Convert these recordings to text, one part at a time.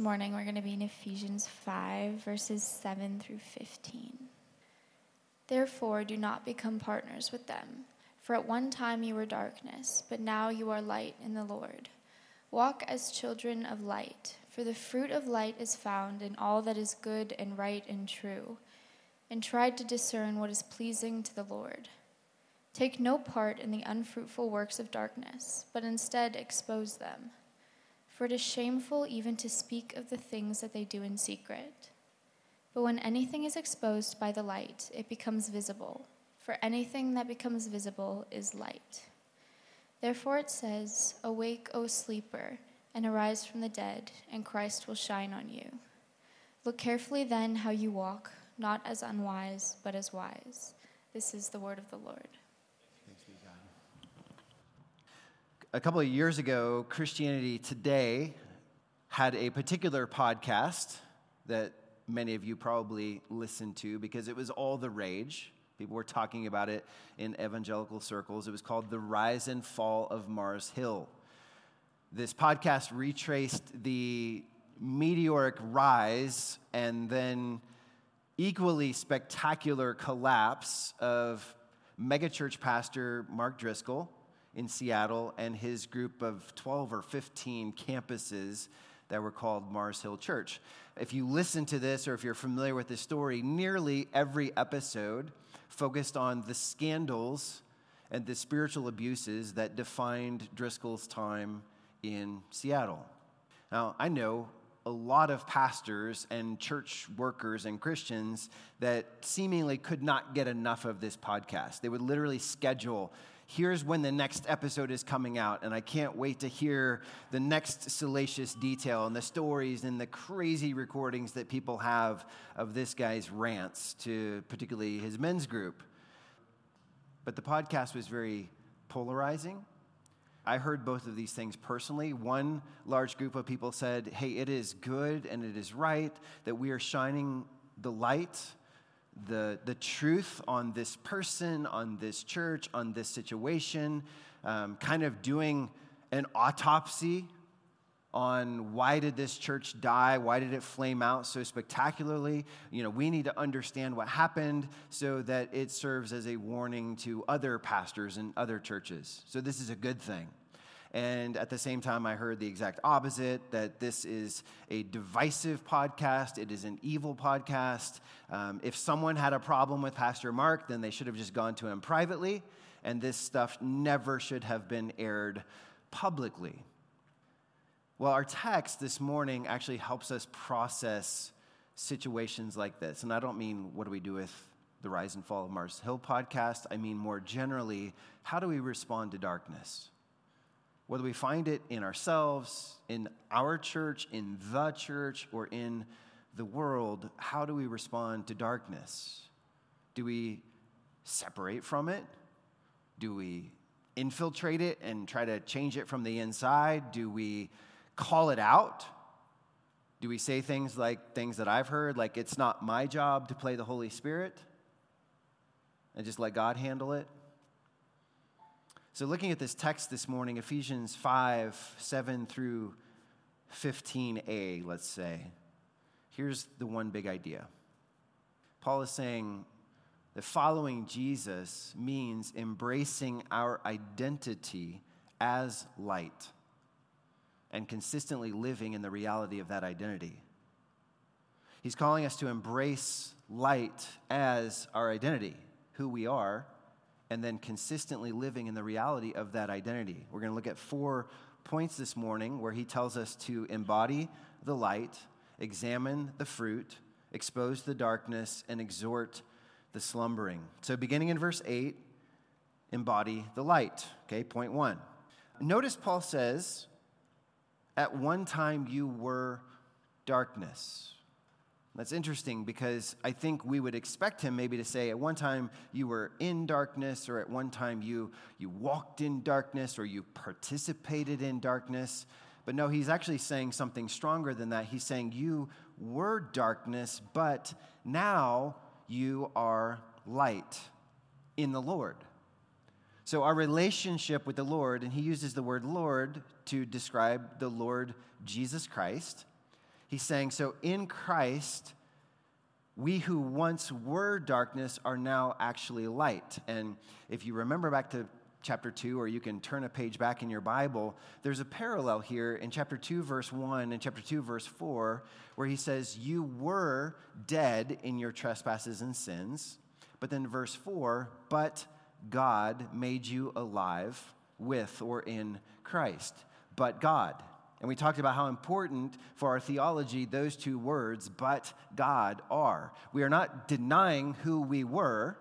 Morning we're going to be in Ephesians 5, verses 7 through 15. Therefore, do not become partners with them, for at one time you were darkness, but now you are light in the Lord. Walk as children of light, for the fruit of light is found in all that is good and right and true, and try to discern what is pleasing to the Lord. Take no part in the unfruitful works of darkness, but instead expose them. For it is shameful even to speak of the things that they do in secret. But when anything is exposed by the light, it becomes visible, for anything that becomes visible is light. Therefore it says, Awake, O sleeper, and arise from the dead, and Christ will shine on you. Look carefully then how you walk, not as unwise, but as wise. This is the word of the Lord. A couple of years ago, Christianity Today had a particular podcast that many of you probably listened to because it was all the rage. People were talking about it in evangelical circles. It was called The Rise and Fall of Mars Hill. This podcast retraced the meteoric rise and then equally spectacular collapse of megachurch pastor Mark Driscoll in Seattle and his group of 12 or 15 campuses that were called Mars Hill Church. If you listen to this or if you're familiar with this story, nearly every episode focused on the scandals and the spiritual abuses that defined Driscoll's time in Seattle. Now, I know a lot of pastors and church workers and Christians that seemingly could not get enough of this podcast. They would literally schedule here's when the next episode is coming out, and I can't wait to hear the next salacious detail and the stories and the crazy recordings that people have of this guy's rants to particularly his men's group. But the podcast was very polarizing. I heard both of these things personally. One large group of people said, Hey, it is good and it is right that we are shining the light the, the truth on this person, on this church, on this situation, um, kind of doing an autopsy on why did this church die? Why did it flame out so spectacularly? You know we need to understand what happened so that it serves as a warning to other pastors and other churches. So this is a good thing and at the same time, I heard the exact opposite that this is a divisive podcast, it is an evil podcast. Um, if someone had a problem with Pastor Mark, then they should have just gone to him privately, and this stuff never should have been aired publicly. Well, our text this morning actually helps us process situations like this. And I don't mean what do we do with the Rise and Fall of Mars Hill podcast. I mean more generally, how do we respond to darkness? Whether we find it in ourselves, in our church, in the church, or in the world, how do we respond to darkness? Do we separate from it? Do we infiltrate it and try to change it from the inside? Do we call it out? Do we say things like things that I've heard, like it's not my job to play the Holy Spirit and just let God handle it? So, looking at this text this morning, Ephesians 5 7 through 15a, let's say, here's the one big idea. Paul is saying that following Jesus means embracing our identity as light and consistently living in the reality of that identity. He's calling us to embrace light as our identity, who we are and then consistently living in the reality of that identity. We're going to look at four points this morning where he tells us to embody the light, examine the fruit, expose the darkness, and exhort the slumbering. So, beginning in verse 8, embody the light. Okay, point one. Notice Paul says, At one time you were darkness. That's interesting because I think we would expect him maybe to say, at one time you were in darkness, or at one time you, you walked in darkness, or you participated in darkness. But no, he's actually saying something stronger than that. He's saying, You were darkness, but now you are light in the Lord. So, our relationship with the Lord, and he uses the word Lord to describe the Lord Jesus Christ, He's saying, So in Christ, we who once were darkness are now actually light. And if you remember back to chapter 2, or you can turn a page back in your Bible, there's a parallel here in chapter 2, verse 1 and chapter 2, verse 4, where he says, You were dead in your trespasses and sins. But then verse 4, but God made you alive with or in Christ. But God. And we talked about how important for our theology those two words, but God, are. We are not denying who we were,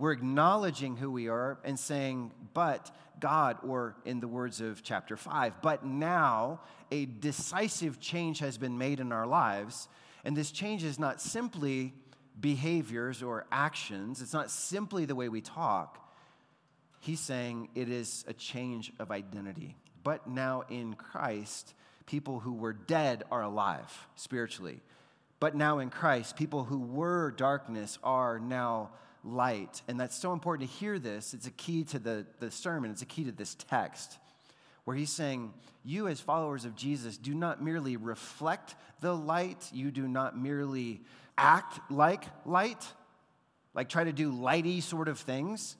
we're acknowledging who we are and saying, but God, or in the words of chapter 5, but now a decisive change has been made in our lives. And this change is not simply behaviors or actions, it's not simply the way we talk. He's saying it is a change of identity. But now in Christ, people who were dead are alive spiritually. But now in Christ, people who were darkness are now light. And that's so important to hear this. It's a key to the, the sermon, it's a key to this text, where he's saying, You, as followers of Jesus, do not merely reflect the light, you do not merely act like light, like try to do lighty sort of things.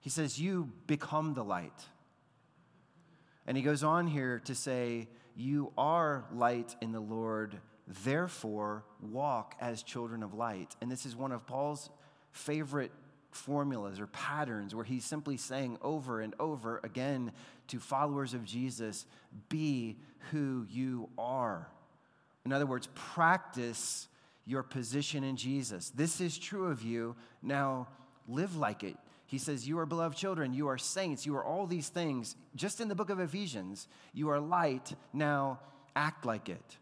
He says, You become the light. And he goes on here to say, You are light in the Lord, therefore walk as children of light. And this is one of Paul's favorite formulas or patterns where he's simply saying over and over again to followers of Jesus, Be who you are. In other words, practice your position in Jesus. This is true of you. Now live like it. He says, You are beloved children, you are saints, you are all these things. Just in the book of Ephesians, you are light, now act like it.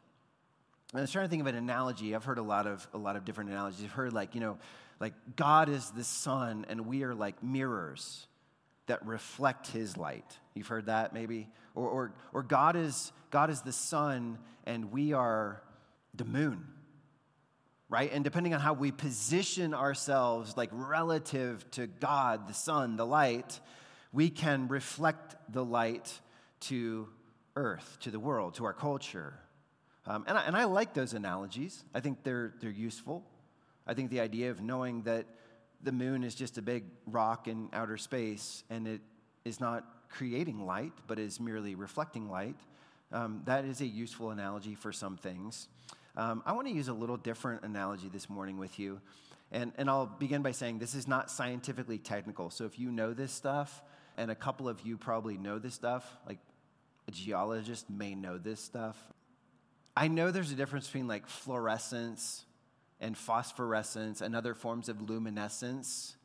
And I was trying to think of an analogy. I've heard a lot of a lot of different analogies. I've heard like, you know, like God is the sun and we are like mirrors that reflect his light. You've heard that maybe? Or, or, or God, is, God is the sun and we are the moon right? And depending on how we position ourselves, like relative to God, the sun, the light, we can reflect the light to earth, to the world, to our culture. Um, and, I, and I like those analogies. I think they're, they're useful. I think the idea of knowing that the moon is just a big rock in outer space and it is not creating light, but is merely reflecting light, um, that is a useful analogy for some things. Um, I want to use a little different analogy this morning with you. And, and I'll begin by saying this is not scientifically technical. So if you know this stuff, and a couple of you probably know this stuff, like a geologist may know this stuff. I know there's a difference between like fluorescence and phosphorescence and other forms of luminescence.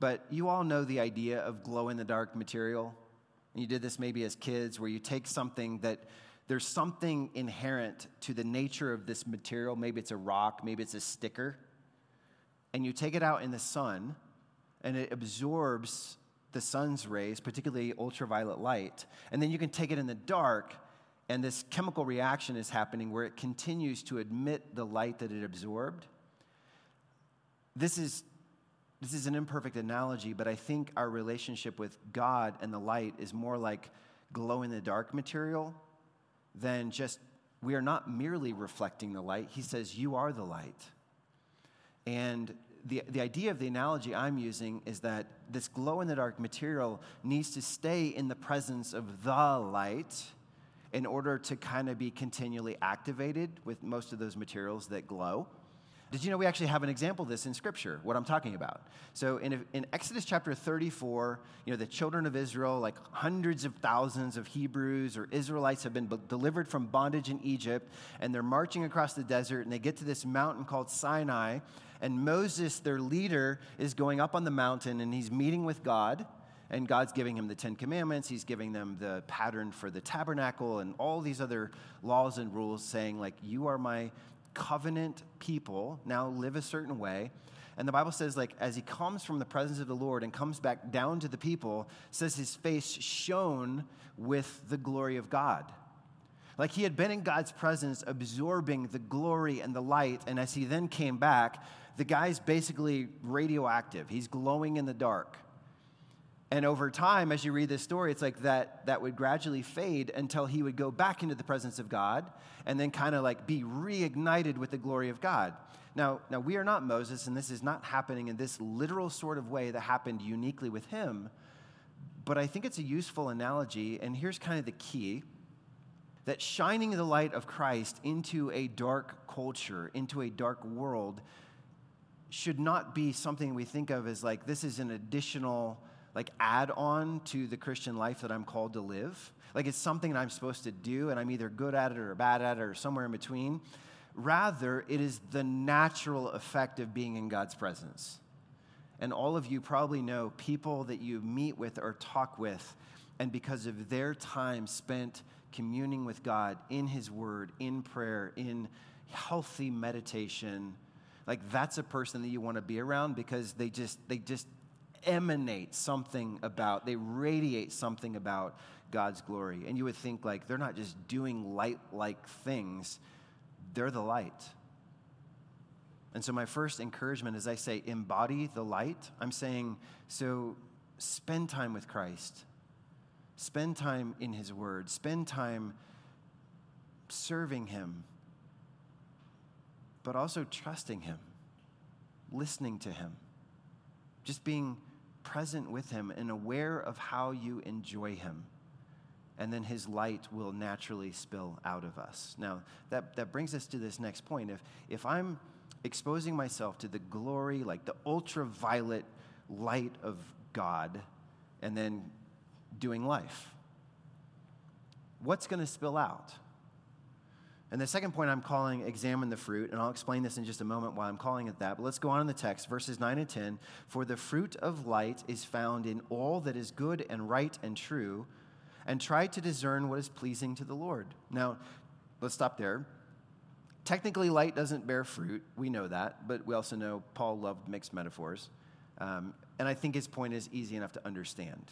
But you all know the idea of glow in the dark material. You did this maybe as kids, where you take something that there's something inherent to the nature of this material. Maybe it's a rock, maybe it's a sticker. And you take it out in the sun, and it absorbs the sun's rays, particularly ultraviolet light. And then you can take it in the dark, and this chemical reaction is happening where it continues to emit the light that it absorbed. This is, this is an imperfect analogy, but I think our relationship with God and the light is more like glow in the dark material than just we are not merely reflecting the light. He says, You are the light. And the, the idea of the analogy I'm using is that this glow in the dark material needs to stay in the presence of the light in order to kind of be continually activated with most of those materials that glow. Did you know we actually have an example of this in Scripture, what I'm talking about? So in, in Exodus chapter 34, you know, the children of Israel, like hundreds of thousands of Hebrews or Israelites have been delivered from bondage in Egypt, and they're marching across the desert, and they get to this mountain called Sinai, and Moses, their leader, is going up on the mountain, and he's meeting with God, and God's giving him the Ten Commandments. He's giving them the pattern for the tabernacle and all these other laws and rules, saying, like, you are my covenant people now live a certain way. And the Bible says, like, as he comes from the presence of the Lord and comes back down to the people, says his face shone with the glory of God. Like he had been in God's presence, absorbing the glory and the light. And as he then came back, the guy's basically radioactive. He's glowing in the dark. And over time, as you read this story, it's like that, that would gradually fade until he would go back into the presence of God and then kind of like be reignited with the glory of God. Now, now, we are not Moses, and this is not happening in this literal sort of way that happened uniquely with him. But I think it's a useful analogy, and here's kind of the key that shining the light of Christ into a dark culture, into a dark world, should not be something we think of as like this is an additional like add on to the Christian life that I'm called to live. Like it's something that I'm supposed to do and I'm either good at it or bad at it or somewhere in between. Rather, it is the natural effect of being in God's presence. And all of you probably know people that you meet with or talk with, and because of their time spent communing with God in His Word, in prayer, in healthy meditation, like that's a person that you want to be around because they just they just emanate something about, they radiate something about God's glory. And you would think, like, they're not just doing light like things, they're the light. And so, my first encouragement is I say, embody the light. I'm saying, so spend time with Christ, spend time in His Word, spend time serving Him, but also trusting Him, listening to Him, just being present with Him and aware of how you enjoy Him. And then His light will naturally spill out of us. Now, that, that brings us to this next point. If, if I'm exposing myself to the glory, like the ultraviolet light of God, and then doing life, what's going to spill out? And the second point I'm calling examine the fruit, and I'll explain this in just a moment why I'm calling it that. But let's go on in the text, verses 9 and 10. For the fruit of light is found in all that is good and right and true, and try to discern what is pleasing to the Lord. Now, let's stop there. Technically, light doesn't bear fruit. We know that, but we also know Paul loved mixed metaphors. Um, and I think his point is easy enough to understand,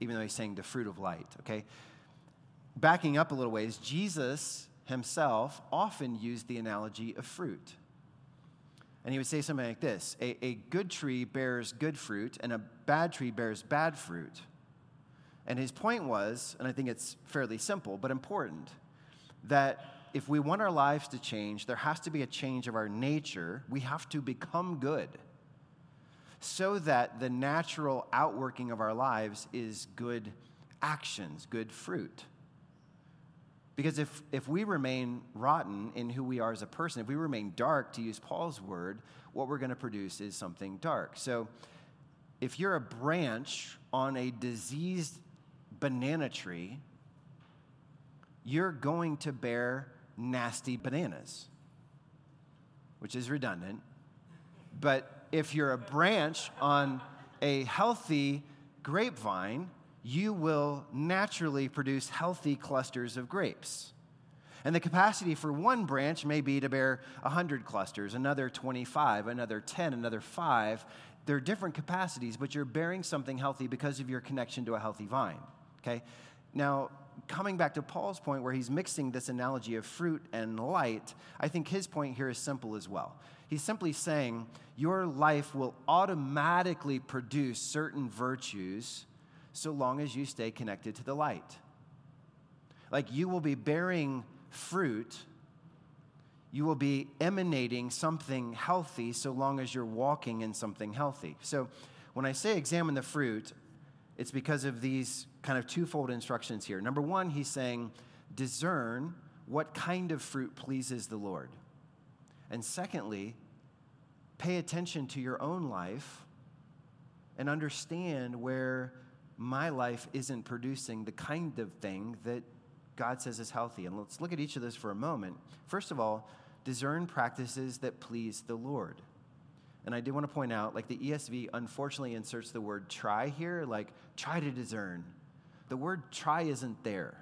even though he's saying the fruit of light, okay? Backing up a little ways, Jesus himself often used the analogy of fruit. And he would say something like this a, a good tree bears good fruit, and a bad tree bears bad fruit. And his point was, and I think it's fairly simple but important, that if we want our lives to change, there has to be a change of our nature. We have to become good so that the natural outworking of our lives is good actions, good fruit. Because if, if we remain rotten in who we are as a person, if we remain dark, to use Paul's word, what we're going to produce is something dark. So if you're a branch on a diseased banana tree, you're going to bear nasty bananas, which is redundant. But if you're a branch on a healthy grapevine, you will naturally produce healthy clusters of grapes. And the capacity for one branch may be to bear 100 clusters, another 25, another 10, another 5. There are different capacities, but you're bearing something healthy because of your connection to a healthy vine. Okay? Now, coming back to Paul's point where he's mixing this analogy of fruit and light, I think his point here is simple as well. He's simply saying your life will automatically produce certain virtues so long as you stay connected to the light. Like you will be bearing fruit, you will be emanating something healthy so long as you're walking in something healthy. So when I say examine the fruit, it's because of these kind of twofold instructions here. Number one, he's saying discern what kind of fruit pleases the Lord. And secondly, pay attention to your own life and understand where my life isn't producing the kind of thing that God says is healthy. And let's look at each of those for a moment. First of all, discern practices that please the Lord. And I do want to point out, like the ESV unfortunately inserts the word try here, like try to discern. The word try isn't there.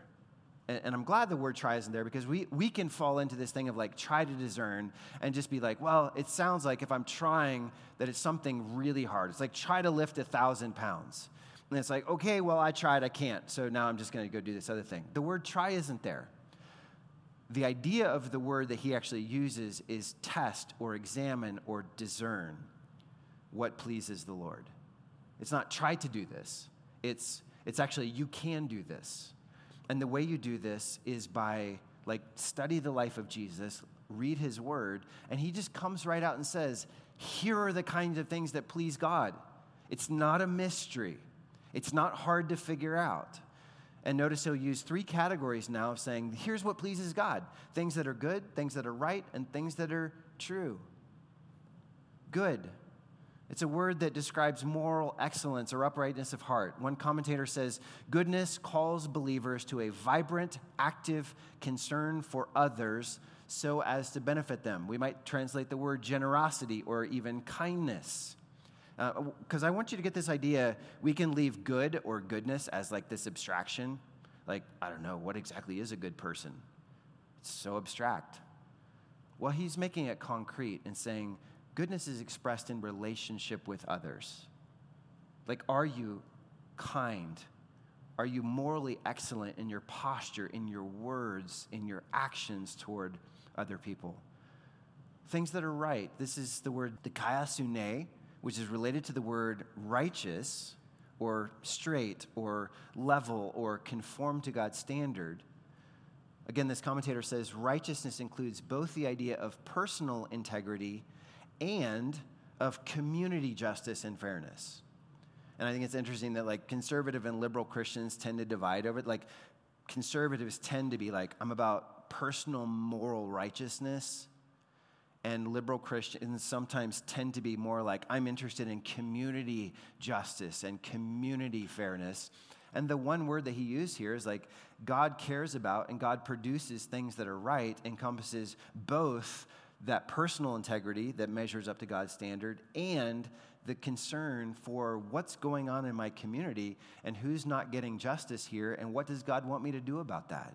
And, and I'm glad the word try isn't there because we, we can fall into this thing of like try to discern and just be like, well, it sounds like if I'm trying that it's something really hard. It's like try to lift a thousand pounds. And it's like, okay, well, I tried, I can't, so now I'm just going to go do this other thing. The word try isn't there. The idea of the word that he actually uses is test or examine or discern what pleases the Lord. It's not try to do this, It's, it's actually, you can do this. And the way you do this is by like study the life of Jesus, read his word, and he just comes right out and says, Here are the kinds of things that please God. It's not a mystery, it's not hard to figure out. And notice he'll use three categories now of saying, Here's what pleases God things that are good, things that are right, and things that are true. Good. It's a word that describes moral excellence or uprightness of heart. One commentator says, Goodness calls believers to a vibrant, active concern for others so as to benefit them. We might translate the word generosity or even kindness. Because uh, I want you to get this idea we can leave good or goodness as like this abstraction. Like, I don't know, what exactly is a good person? It's so abstract. Well, he's making it concrete and saying, Goodness is expressed in relationship with others. Like, are you kind? Are you morally excellent in your posture, in your words, in your actions toward other people? Things that are right. This is the word dikaiosune, which is related to the word righteous or straight or level or conform to God's standard. Again, this commentator says righteousness includes both the idea of personal integrity and of community justice and fairness. And I think it's interesting that like conservative and liberal Christians tend to divide over it. Like conservatives tend to be like, I'm about personal moral righteousness. And liberal Christians sometimes tend to be more like, I'm interested in community justice and community fairness. And the one word that he used here is like, God cares about and God produces things that are right, encompasses both that personal integrity that measures up to God's standard and the concern for what's going on in my community and who's not getting justice here and what does God want me to do about that.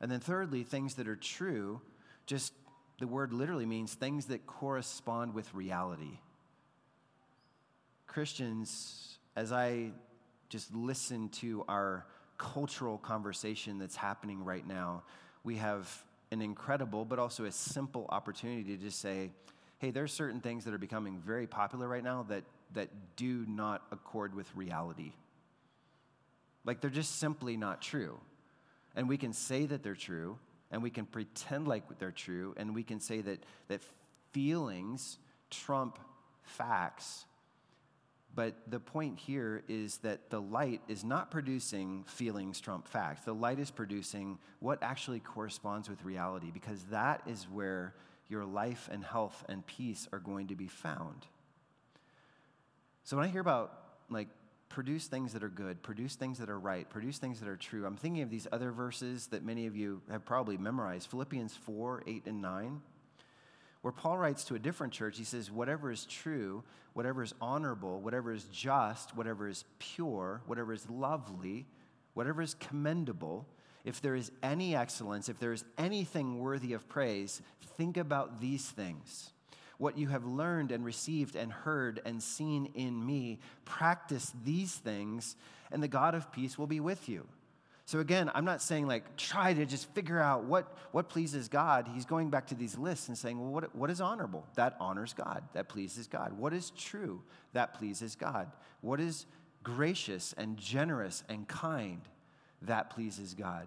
And then, thirdly, things that are true, just the word literally means things that correspond with reality. Christians, as I just listen to our cultural conversation that's happening right now, we have an incredible but also a simple opportunity to just say, hey, there's certain things that are becoming very popular right now that, that do not accord with reality. Like they're just simply not true. And we can say that they're true, and we can pretend like they're true, and we can say that, that feelings trump facts but the point here is that the light is not producing feelings trump facts. The light is producing what actually corresponds with reality because that is where your life and health and peace are going to be found. So when I hear about like produce things that are good, produce things that are right, produce things that are true, I'm thinking of these other verses that many of you have probably memorized Philippians 4, 8, and 9 where Paul writes to a different church, he says, Whatever is true, whatever is honorable, whatever is just, whatever is pure, whatever is lovely, whatever is commendable, if there is any excellence, if there is anything worthy of praise, think about these things. What you have learned and received and heard and seen in me, practice these things, and the God of peace will be with you. So again, I'm not saying like try to just figure out what, what pleases God. He's going back to these lists and saying, well, what, what is honorable? That honors God. That pleases God. What is true? That pleases God. What is gracious and generous and kind? That pleases God.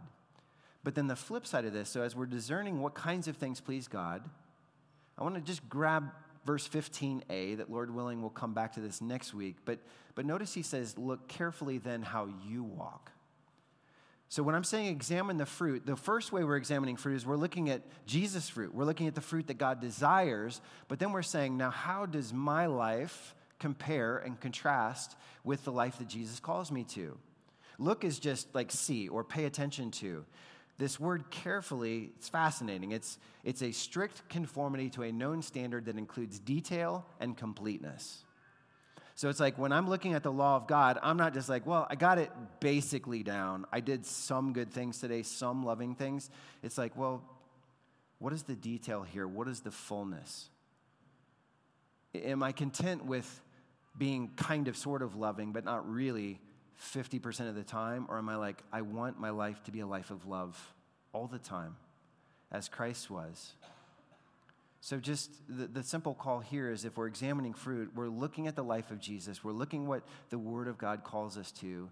But then the flip side of this, so as we're discerning what kinds of things please God, I want to just grab verse 15a, that Lord willing, we'll come back to this next week. But, but notice he says, Look carefully then how you walk. So, when I'm saying examine the fruit, the first way we're examining fruit is we're looking at Jesus' fruit. We're looking at the fruit that God desires, but then we're saying, now, how does my life compare and contrast with the life that Jesus calls me to? Look is just like see or pay attention to. This word carefully, it's fascinating. It's, it's a strict conformity to a known standard that includes detail and completeness. So it's like when I'm looking at the law of God, I'm not just like, well, I got it basically down. I did some good things today, some loving things. It's like, well, what is the detail here? What is the fullness? Am I content with being kind of sort of loving, but not really 50% of the time? Or am I like, I want my life to be a life of love all the time, as Christ was? So, just the, the simple call here is if we're examining fruit, we're looking at the life of Jesus, we're looking what the Word of God calls us to.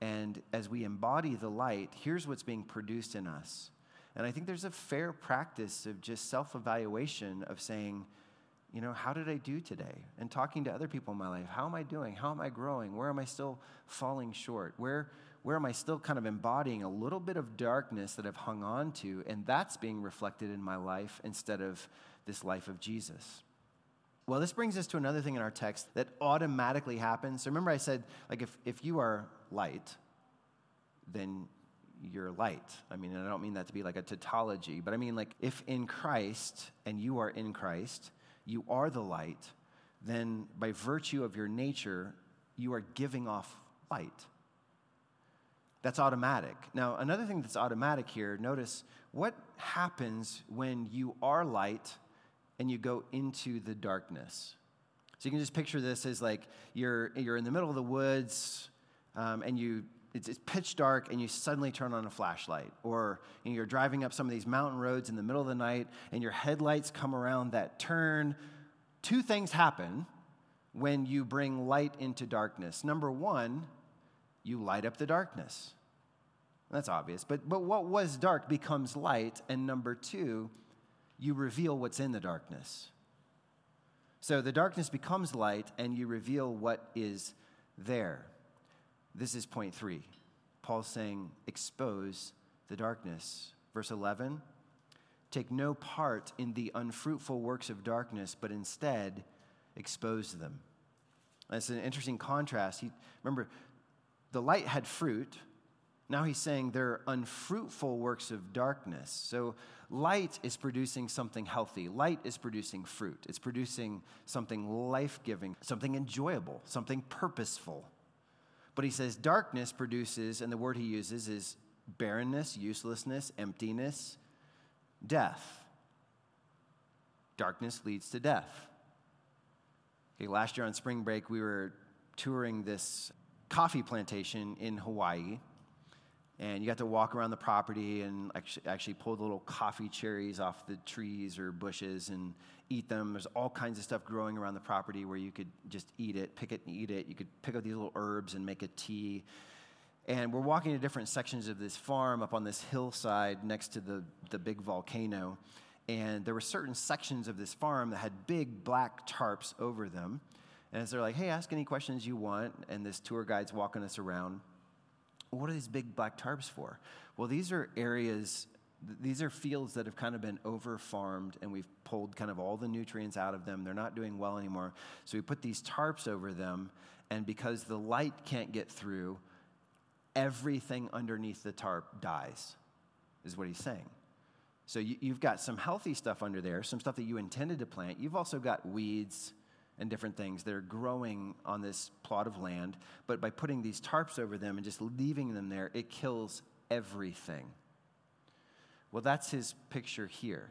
And as we embody the light, here's what's being produced in us. And I think there's a fair practice of just self evaluation of saying, you know, how did I do today? And talking to other people in my life, how am I doing? How am I growing? Where am I still falling short? Where, where am I still kind of embodying a little bit of darkness that I've hung on to? And that's being reflected in my life instead of this life of Jesus. Well, this brings us to another thing in our text that automatically happens. So remember, I said, like, if, if you are light, then you're light. I mean, I don't mean that to be like a tautology, but I mean, like, if in Christ and you are in Christ, you are the light, then by virtue of your nature, you are giving off light. That's automatic. Now, another thing that's automatic here, notice what happens when you are light and you go into the darkness. So you can just picture this as like you're, you're in the middle of the woods um, and you, it's, it's, pitch dark and you suddenly turn on a flashlight. Or you know, you're driving up some of these mountain roads in the middle of the night and your headlights come around that turn. Two things happen when you bring light into darkness. Number one, you light up the darkness. That's obvious. But, but what was dark becomes light. And number two, you reveal what's in the darkness. So the darkness becomes light, and you reveal what is there. This is point three. Paul's saying, expose the darkness. Verse 11 Take no part in the unfruitful works of darkness, but instead expose them. That's an interesting contrast. He, remember, the light had fruit. Now he's saying they're unfruitful works of darkness. So light is producing something healthy. Light is producing fruit. It's producing something life giving, something enjoyable, something purposeful. But he says darkness produces, and the word he uses is barrenness, uselessness, emptiness, death. Darkness leads to death. Okay, last year on spring break, we were touring this coffee plantation in Hawaii. And you got to walk around the property and actually, actually pull the little coffee cherries off the trees or bushes and eat them. There's all kinds of stuff growing around the property where you could just eat it, pick it and eat it. You could pick up these little herbs and make a tea. And we're walking to different sections of this farm up on this hillside next to the, the big volcano. And there were certain sections of this farm that had big black tarps over them. And as they're like, hey, ask any questions you want. And this tour guide's walking us around. What are these big black tarps for? Well, these are areas, these are fields that have kind of been over farmed and we've pulled kind of all the nutrients out of them. They're not doing well anymore. So we put these tarps over them. And because the light can't get through, everything underneath the tarp dies, is what he's saying. So you, have got some healthy stuff under there, some stuff that you intended to plant. You've also got weeds and different things that are growing on this plot of land. But by putting these tarps over them and just leaving them there, it kills everything. Well, that's his picture here.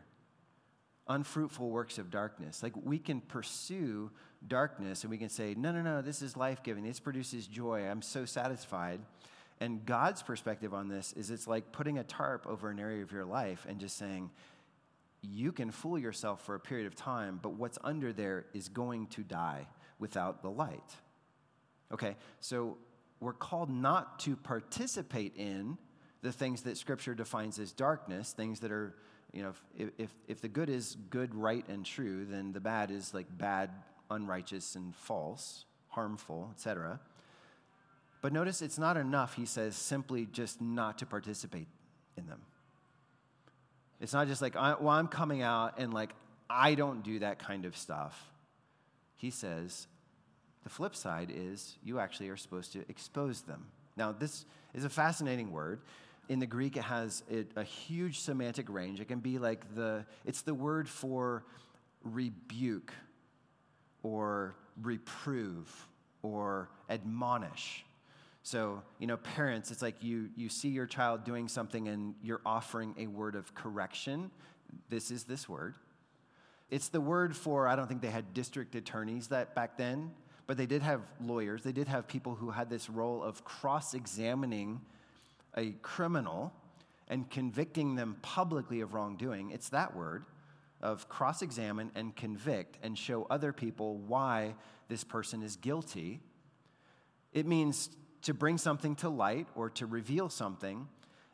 Unfruitful works of darkness. Like we can pursue darkness and we can say, no, no, no, this is life giving. This produces joy. I'm so satisfied. And God's perspective on this is it's like putting a tarp over an area of your life and just saying, you can fool yourself for a period of time, but what's under there is going to die without the light. Okay, so we're called not to participate in the things that Scripture defines as darkness, things that are, you know, if, if, if the good is good, right, and true, then the bad is like bad, unrighteous, and false, harmful, etc. But notice it's not enough, he says, simply just not to participate in them. It's not just like, well, I'm coming out and like, I don't do that kind of stuff. He says, the flip side is you actually are supposed to expose them. Now, this is a fascinating word. In the Greek, it has a huge semantic range. It can be like the, it's the word for rebuke or reprove or admonish. So, you know, parents, it's like you, you see your child doing something and you're offering a word of correction. This is this word. It's the word for, I don't think they had district attorneys that back then, but they did have lawyers. They did have people who had this role of cross examining a criminal and convicting them publicly of wrongdoing. It's that word. of cross examine and convict and show other people why this person is guilty. It means to bring something to light or to reveal something.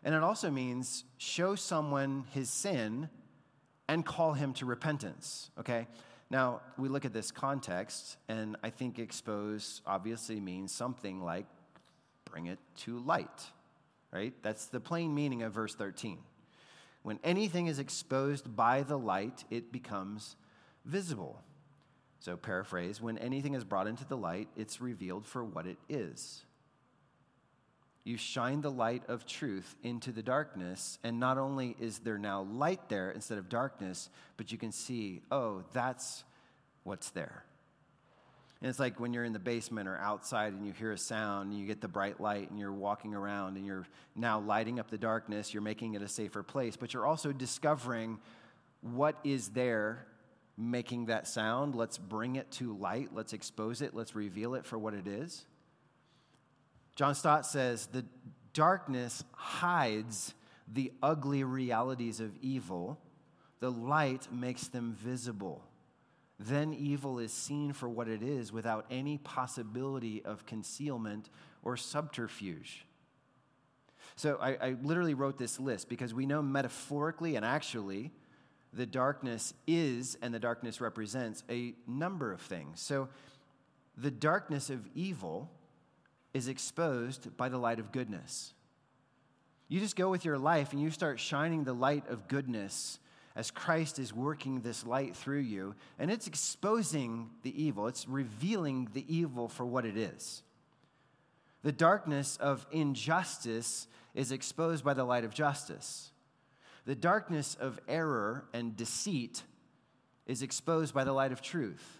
And it also means show someone his sin and call him to repentance, okay? Now, we look at this context, and I think expose obviously means something like bring it to light, right? That's the plain meaning of verse 13. When anything is exposed by the light, it becomes visible. So, paraphrase, when anything is brought into the light, it's revealed for what it is. You shine the light of truth into the darkness, and not only is there now light there instead of darkness, but you can see, oh, that's what's there. And it's like when you're in the basement or outside and you hear a sound and you get the bright light and you're walking around and you're now lighting up the darkness, you're making it a safer place, but you're also discovering what is there making that sound. Let's bring it to light, let's expose it, let's reveal it for what it is. John Stott says the darkness hides the ugly realities of evil, the light makes them visible then evil is seen for what it is without any possibility of concealment or subterfuge. So I, I, literally wrote this list because we know metaphorically and actually the darkness is and the darkness represents a number of things. So the darkness of evil is exposed by the light of goodness. You just go with your life and you start shining the light of goodness as Christ is working this light through you, and it's exposing the evil, it's revealing the evil for what it is. The darkness of injustice is exposed by the light of justice. The darkness of error and deceit is exposed by the light of truth.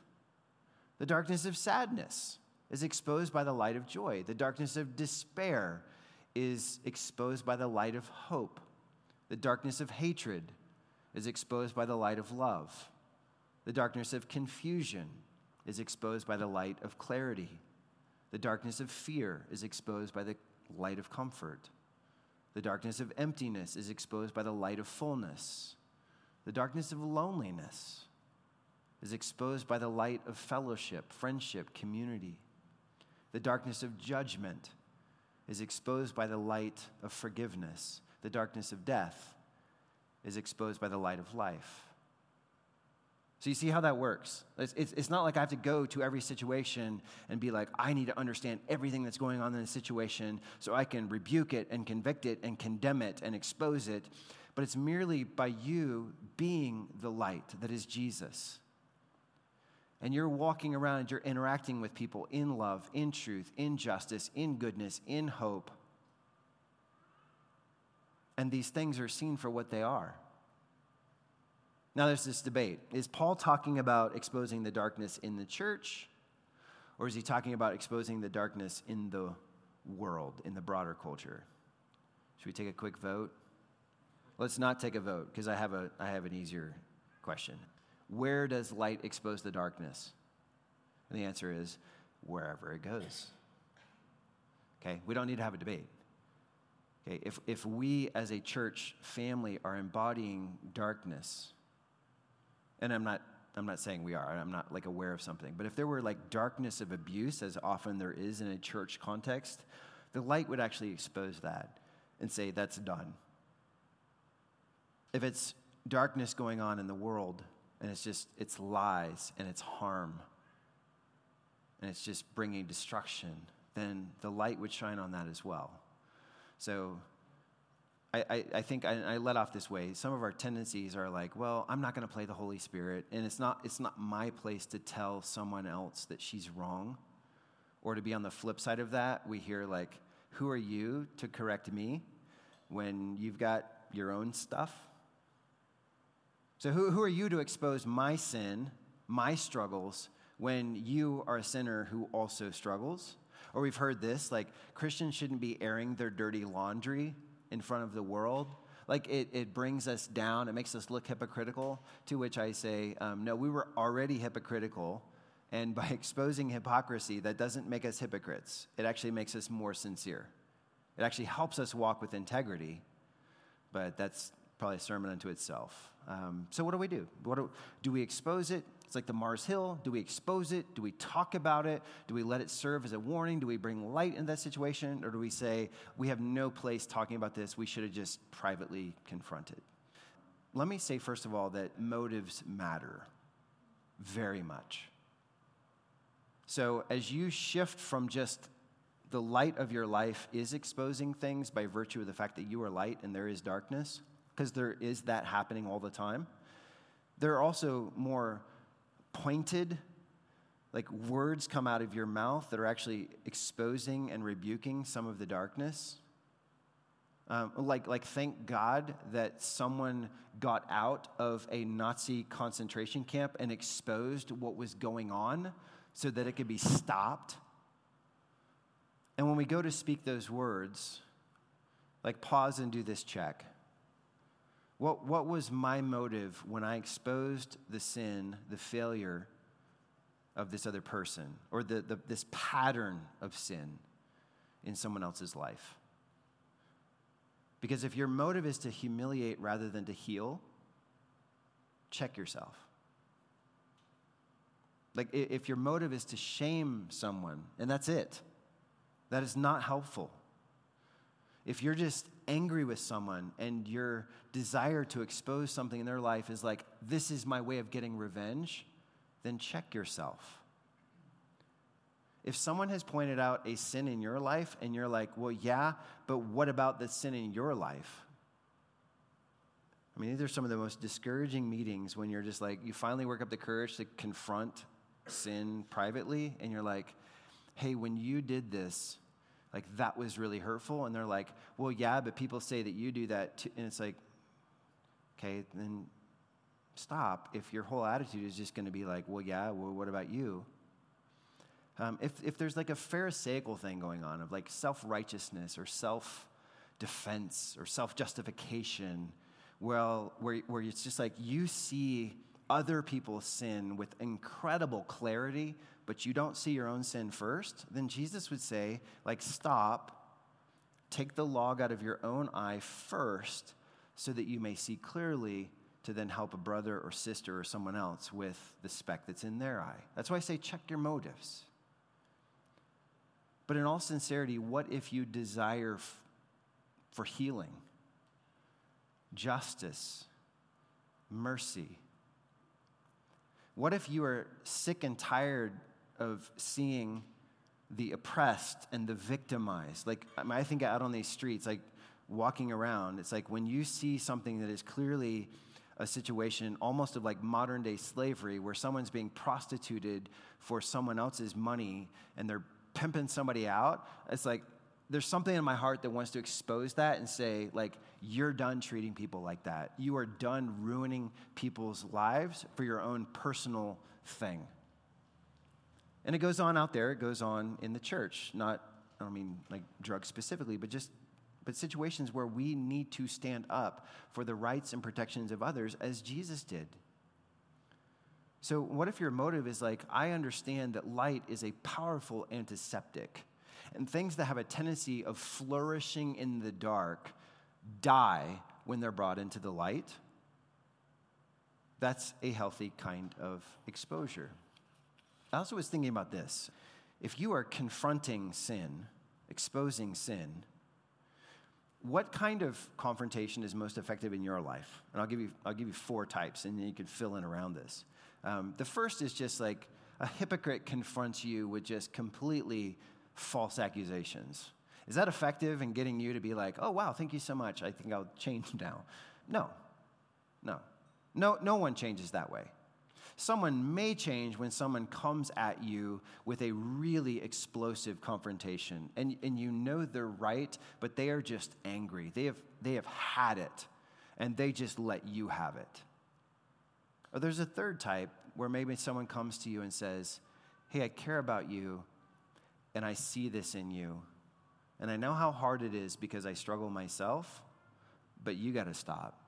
The darkness of sadness is exposed by the light of joy. The darkness of despair is exposed by the light of hope. The darkness of hatred is exposed by the light of love. The darkness of confusion is exposed by the light of clarity. The darkness of fear is exposed by the light of comfort. The darkness of emptiness is exposed by the light of fullness. The darkness of loneliness is exposed by the light of fellowship, friendship, community. The darkness of judgment is exposed by the light of forgiveness. The darkness of death is exposed by the light of life. So you see how that works. It's, it's, it's, not like I have to go to every situation and be like, I need to understand everything that's going on in the situation so I can rebuke it and convict it and condemn it and expose it. But it's merely by you being the light that is Jesus. And you're walking around and you're interacting with people in love, in truth, in justice, in goodness, in hope and these things are seen for what they are. Now, there's this debate. Is Paul talking about exposing the darkness in the church, or is he talking about exposing the darkness in the world, in the broader culture? Should we take a quick vote? Let's not take a vote because I, have a, I have an easier question. Where does light expose the darkness? And the answer is wherever it goes. Okay, we don't need to have a debate. Okay, if, if we as a church family are embodying darkness, and I'm not, I'm not saying we are, I'm not like aware of something, but if there were like darkness of abuse, as often there is in a church context, the light would actually expose that and say, that's done. If it's darkness going on in the world, and it's just, it's lies and it's harm, and it's just bringing destruction, then the light would shine on that as well. So I, I, I think I, I, let off this way. Some of our tendencies are like, well, I'm not going to play the Holy Spirit, and it's not, it's not my place to tell someone else that she's wrong. Or to be on the flip side of that, we hear like, who are you to correct me when you've got your own stuff? So, who, who are you to expose my sin, my struggles, when you are a sinner who also struggles? Or we've heard this like Christians shouldn't be airing their dirty laundry in front of the world. Like it, it brings us down, it makes us look hypocritical. To which I say, um, no, we were already hypocritical. And by exposing hypocrisy, that doesn't make us hypocrites. It actually makes us more sincere. It actually helps us walk with integrity. But that's probably a sermon unto itself. Um, so, what do we do? What do, do we expose it? It's like the Mars Hill. Do we expose it? Do we talk about it? Do we let it serve as a warning? Do we bring light in that situation? Or do we say, we have no place talking about this? We should have just privately confronted? Let me say, first of all, that motives matter very much. So, as you shift from just the light of your life is exposing things by virtue of the fact that you are light and there is darkness, because there is that happening all the time, there are also more pointed, like words come out of your mouth that are actually exposing and rebuking some of the darkness. Um, like, like, thank God that someone got out of a Nazi concentration camp and exposed what was going on so that it could be stopped. And when we go to speak those words, like, pause and do this check. What, what was my motive when I exposed the sin, the failure of this other person, or the, the, this pattern of sin in someone else's life? Because if your motive is to humiliate rather than to heal, check yourself. Like if your motive is to shame someone, and that's it, that is not helpful. If you're just angry with someone and your desire to expose something in their life is like, this is my way of getting revenge, then check yourself. If someone has pointed out a sin in your life and you're like, well, yeah, but what about the sin in your life? I mean, these are some of the most discouraging meetings when you're just like, you finally work up the courage to confront sin privately, and you're like, hey, when you did this, like that was really hurtful. And they're like, well, yeah, but people say that you do that too. And it's like, okay, then stop. If your whole attitude is just going to be like, well, yeah, well, what about you? Um, if, if there's like a Pharisaical thing going on of like self righteousness or self defense or self justification, well, where, where it's just like you see other people's sin with incredible clarity, but you don't see your own sin first, then Jesus would say, like, stop, take the log out of your own eye first, so that you may see clearly to then help a brother or sister or someone else with the speck that's in their eye. That's why I say check your motives. But in all sincerity, what if you desire f- for healing, justice, mercy? What if you are sick and tired of seeing the oppressed and the victimized? Like, I, mean, I think out on these streets, like walking around, it's like when you see something that is clearly a situation almost of like modern day slavery where someone's being prostituted for someone else's money and they're pimping somebody out, it's like there's something in my heart that wants to expose that and say, like, you're done treating people like that. You are done ruining people's lives for your own personal thing. And it goes on out there, it goes on in the church, not, I don't mean like drugs specifically, but just but situations where we need to stand up for the rights and protections of others as Jesus did. So, what if your motive is like, I understand that light is a powerful antiseptic? And things that have a tendency of flourishing in the dark die when they're brought into the light. That's a healthy kind of exposure. I also was thinking about this. If you are confronting sin, exposing sin, what kind of confrontation is most effective in your life? And I'll give you, I'll give you four types, and then you can fill in around this. Um, the first is just like a hypocrite confronts you with just completely false accusations. Is that effective in getting you to be like, oh, wow, thank you so much. I think I'll change now? No. No. No, no one changes that way. Someone may change when someone comes at you with a really explosive confrontation, and, and you know they're right, but they are just angry. They have, they have had it, and they just let you have it. Or there's a third type where maybe someone comes to you and says, Hey, I care about you, and I see this in you. And I know how hard it is because I struggle myself, but you got to stop.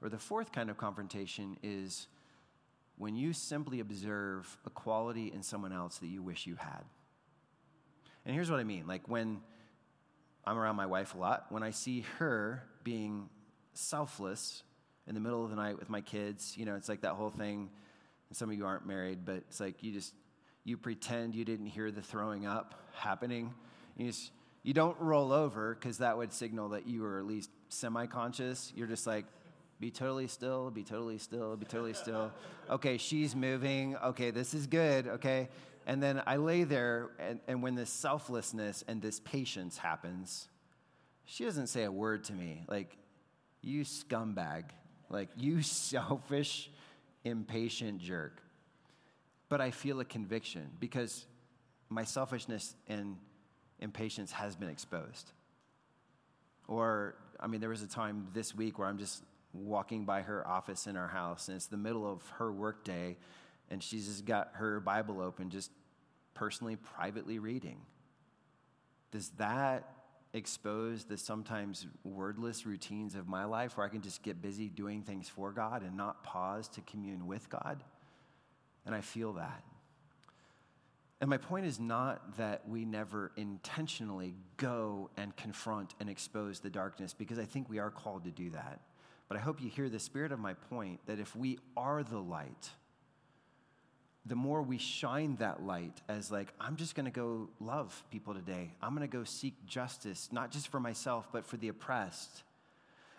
Or the fourth kind of confrontation is when you simply observe a quality in someone else that you wish you had. And here's what I mean like when I'm around my wife a lot, when I see her being selfless in the middle of the night with my kids. You know, it's like that whole thing. And some of you aren't married, but it's like you just you pretend you didn't hear the throwing up happening. You just you don't roll over because that would signal that you were at least semi-conscious. You're just like, be totally still, be totally still, be totally still. Okay, she's moving. Okay, this is good. Okay. And then I lay there, and, and when this selflessness and this patience happens, she doesn't say a word to me. Like, you scumbag. Like, you selfish, impatient jerk. But I feel a conviction because my selfishness and impatience has been exposed. Or, I mean, there was a time this week where I'm just walking by her office in our house, and it's the middle of her workday, and she's just got her Bible open, just personally, privately reading. Does that expose the sometimes wordless routines of my life where I can just get busy doing things for God and not pause to commune with God? And I feel that. And my point is not that we never intentionally go and confront and expose the darkness, because I think we are called to do that. But I hope you hear the spirit of my point that if we are the light, the more we shine that light as like i'm just going to go love people today. I'm going to go seek justice not just for myself but for the oppressed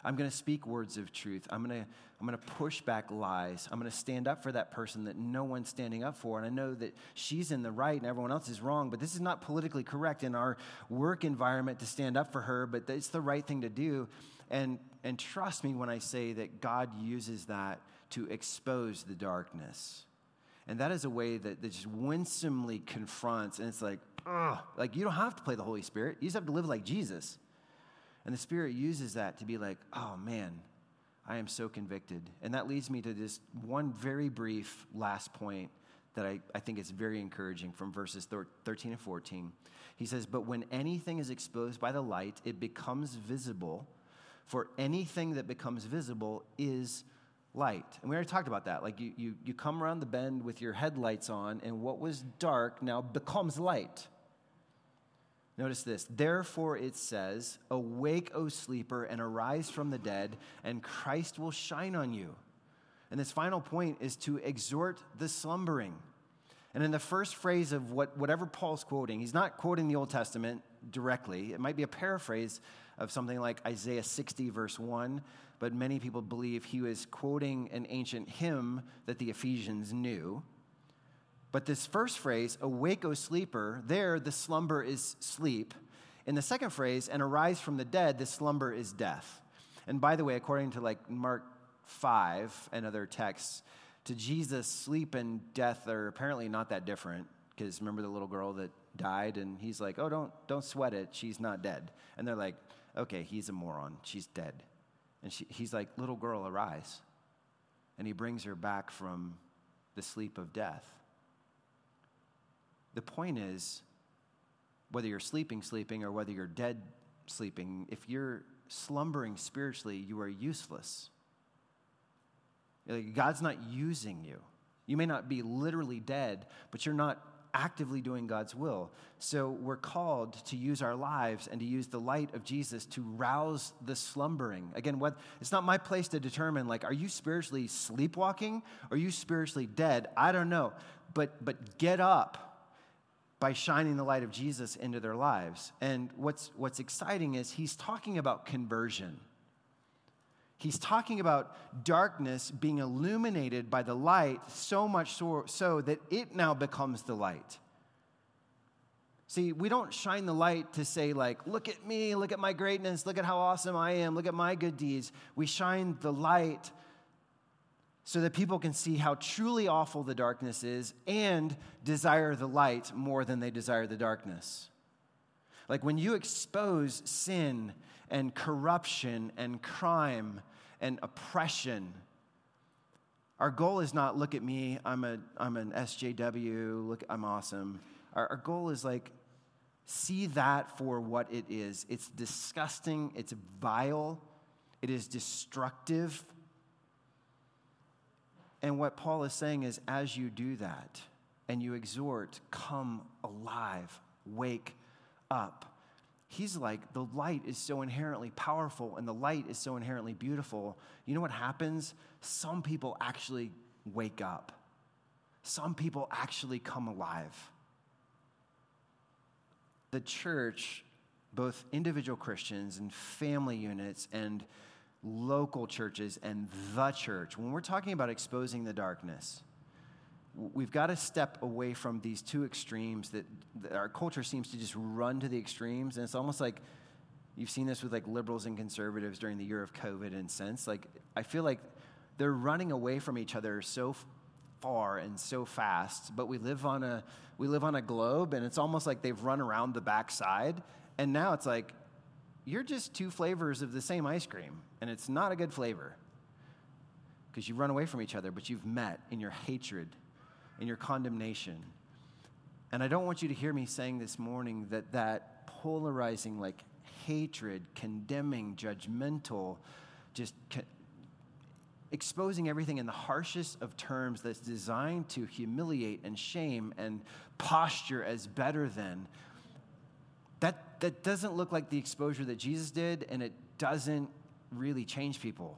i'm going to speak words of truth. I'm going to i'm going to push back lies. I'm going to stand up for that person that no one's standing up for. And i know that she's in the right and everyone else is wrong but this is not politically correct in our work environment to stand up for her but it's the right thing to do. And and trust me when i say that god uses that to expose the darkness. And that is a way that, that just winsomely confronts, and it's like, ugh, like you don't have to play the Holy Spirit. You just have to live like Jesus. And the Spirit uses that to be like, oh man, I am so convicted. And that leads me to just one very brief last point that I, I think is very encouraging from verses 13 and 14. He says, But when anything is exposed by the light, it becomes visible, for anything that becomes visible is light. And we already talked about that. Like you, you, you come around the bend with your headlights on, and what was dark now becomes light. Notice this. Therefore, it says, Awake, O sleeper, and arise from the dead, and Christ will shine on you. And this final point is to exhort the slumbering. And in the first phrase of what, whatever Paul's quoting, he's not quoting the Old Testament directly. It might be a paraphrase of something like Isaiah 60, verse 1 but many people believe he was quoting an ancient hymn that the Ephesians knew. But this first phrase, awake, O sleeper, there the slumber is sleep. In the second phrase, and arise from the dead, the slumber is death. And by the way, according to like Mark 5 and other texts, to Jesus, sleep and death are apparently not that different. Because remember the little girl that died, and he's like, "Oh, don't don't sweat it. She's not dead." And they're like, "Okay, he's a moron. She's dead." And she, he's like, Little girl, arise. And he brings her back from the sleep of death. The point is, whether you're sleeping, sleeping, or whether you're dead, sleeping, if you're slumbering spiritually, you are useless. Like, God's not using you. You may not be literally dead, but you're not actively doing God's will. So we're called to use our lives and to use the light of Jesus to rouse the slumbering. Again, what it's not my place to determine like are you spiritually sleepwalking? Are you spiritually dead? I don't know. But but get up by shining the light of Jesus into their lives. And what's what's exciting is he's talking about conversion. He's talking about darkness being illuminated by the light so much so, so, that it now becomes the light. See, we don't shine the light to say, like, look at me, look at my greatness, look at how awesome I am, look at my good deeds. We shine the light so that people can see how truly awful the darkness is and desire the light more than they desire the darkness. Like when you expose sin and corruption and crime and oppression. Our goal is not look at me, I'm, a, I'm an SJW, look, I'm awesome. Our, our goal is like, see that for what it is. It's disgusting, it's vile, it is destructive. And what Paul is saying is, as you do that and you exhort, come alive, wake up he's like, the light is so inherently powerful and the light is so inherently beautiful. You know what happens? Some people actually wake up, some people actually come alive. The church, both individual Christians and family units and local churches and the church, when we're talking about exposing the darkness, we've got to step away from these two extremes that, that, our culture seems to just run to the extremes. And it's almost like you've seen this with like liberals and conservatives during the year of covid and since. like i feel like they're running away from each other so far and so fast but we live on a we live on a globe and it's almost like they've run around the backside. And now it's like you're just two flavors of the same ice cream and it's not a good flavor because you run away from each other but you've met in your hatred and your condemnation. And I don't want you to hear me saying this morning that that polarizing, like hatred, condemning, judgmental, just exposing everything in the harshest of terms that's designed to humiliate and shame and posture as better than. That, doesn't look like the exposure that Jesus did, and it doesn't really change people.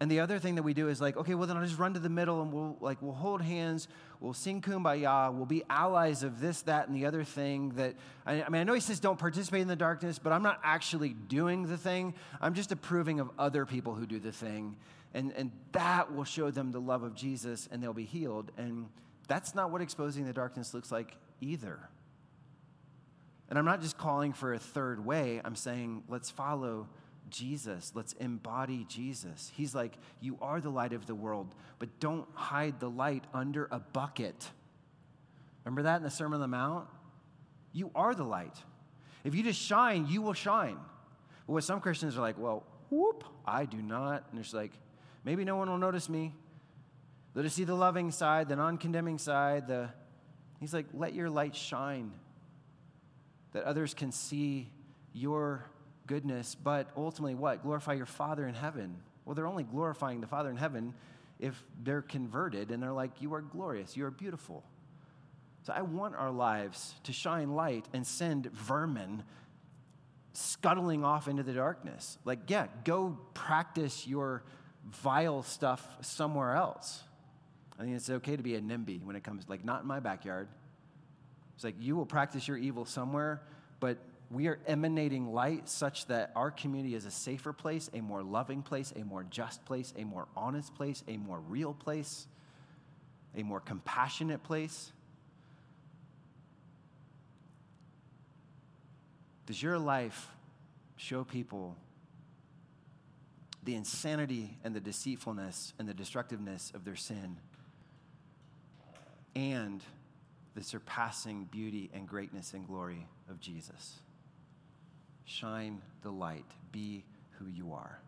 And the other thing that we do is like, okay, well then I'll just run to the middle and we'll like we'll hold hands, we'll sing kumbaya, we'll be allies of this, that, and the other thing. That I, I mean, I know he says don't participate in the darkness, but I'm not actually doing the thing. I'm just approving of other people who do the thing, and and that will show them the love of Jesus, and they'll be healed. And that's not what exposing the darkness looks like either. And I'm not just calling for a third way. I'm saying let's follow Jesus. Let's embody Jesus. He's like, You are the light of the world, but don't hide the light under a bucket. Remember that in the Sermon on the Mount? You are the light. If you just shine, you will shine. But what some Christians are like, Well, whoop, I do not. And it's like, maybe no one will notice me. Let us see the loving side, the non condemning side. The... He's like, Let your light shine that others can see your goodness, but ultimately what? Glorify your Father in heaven. Well, they're only glorifying the Father in heaven if they're converted and they're like, You are glorious, you are beautiful. So I want our lives to shine light and send vermin scuttling off into the darkness. Like, yeah, go practice your vile stuff somewhere else. I think it's okay to be a NIMBY when it comes, like, not in my backyard. It's like you will practice your evil somewhere, but we are emanating light such that our community is a safer place, a more loving place, a more just place, a more honest place, a more real place, a more compassionate place. Does your life show people the insanity and the deceitfulness and the destructiveness of their sin and the surpassing beauty and greatness and glory of Jesus? Shine the light. Be who you are.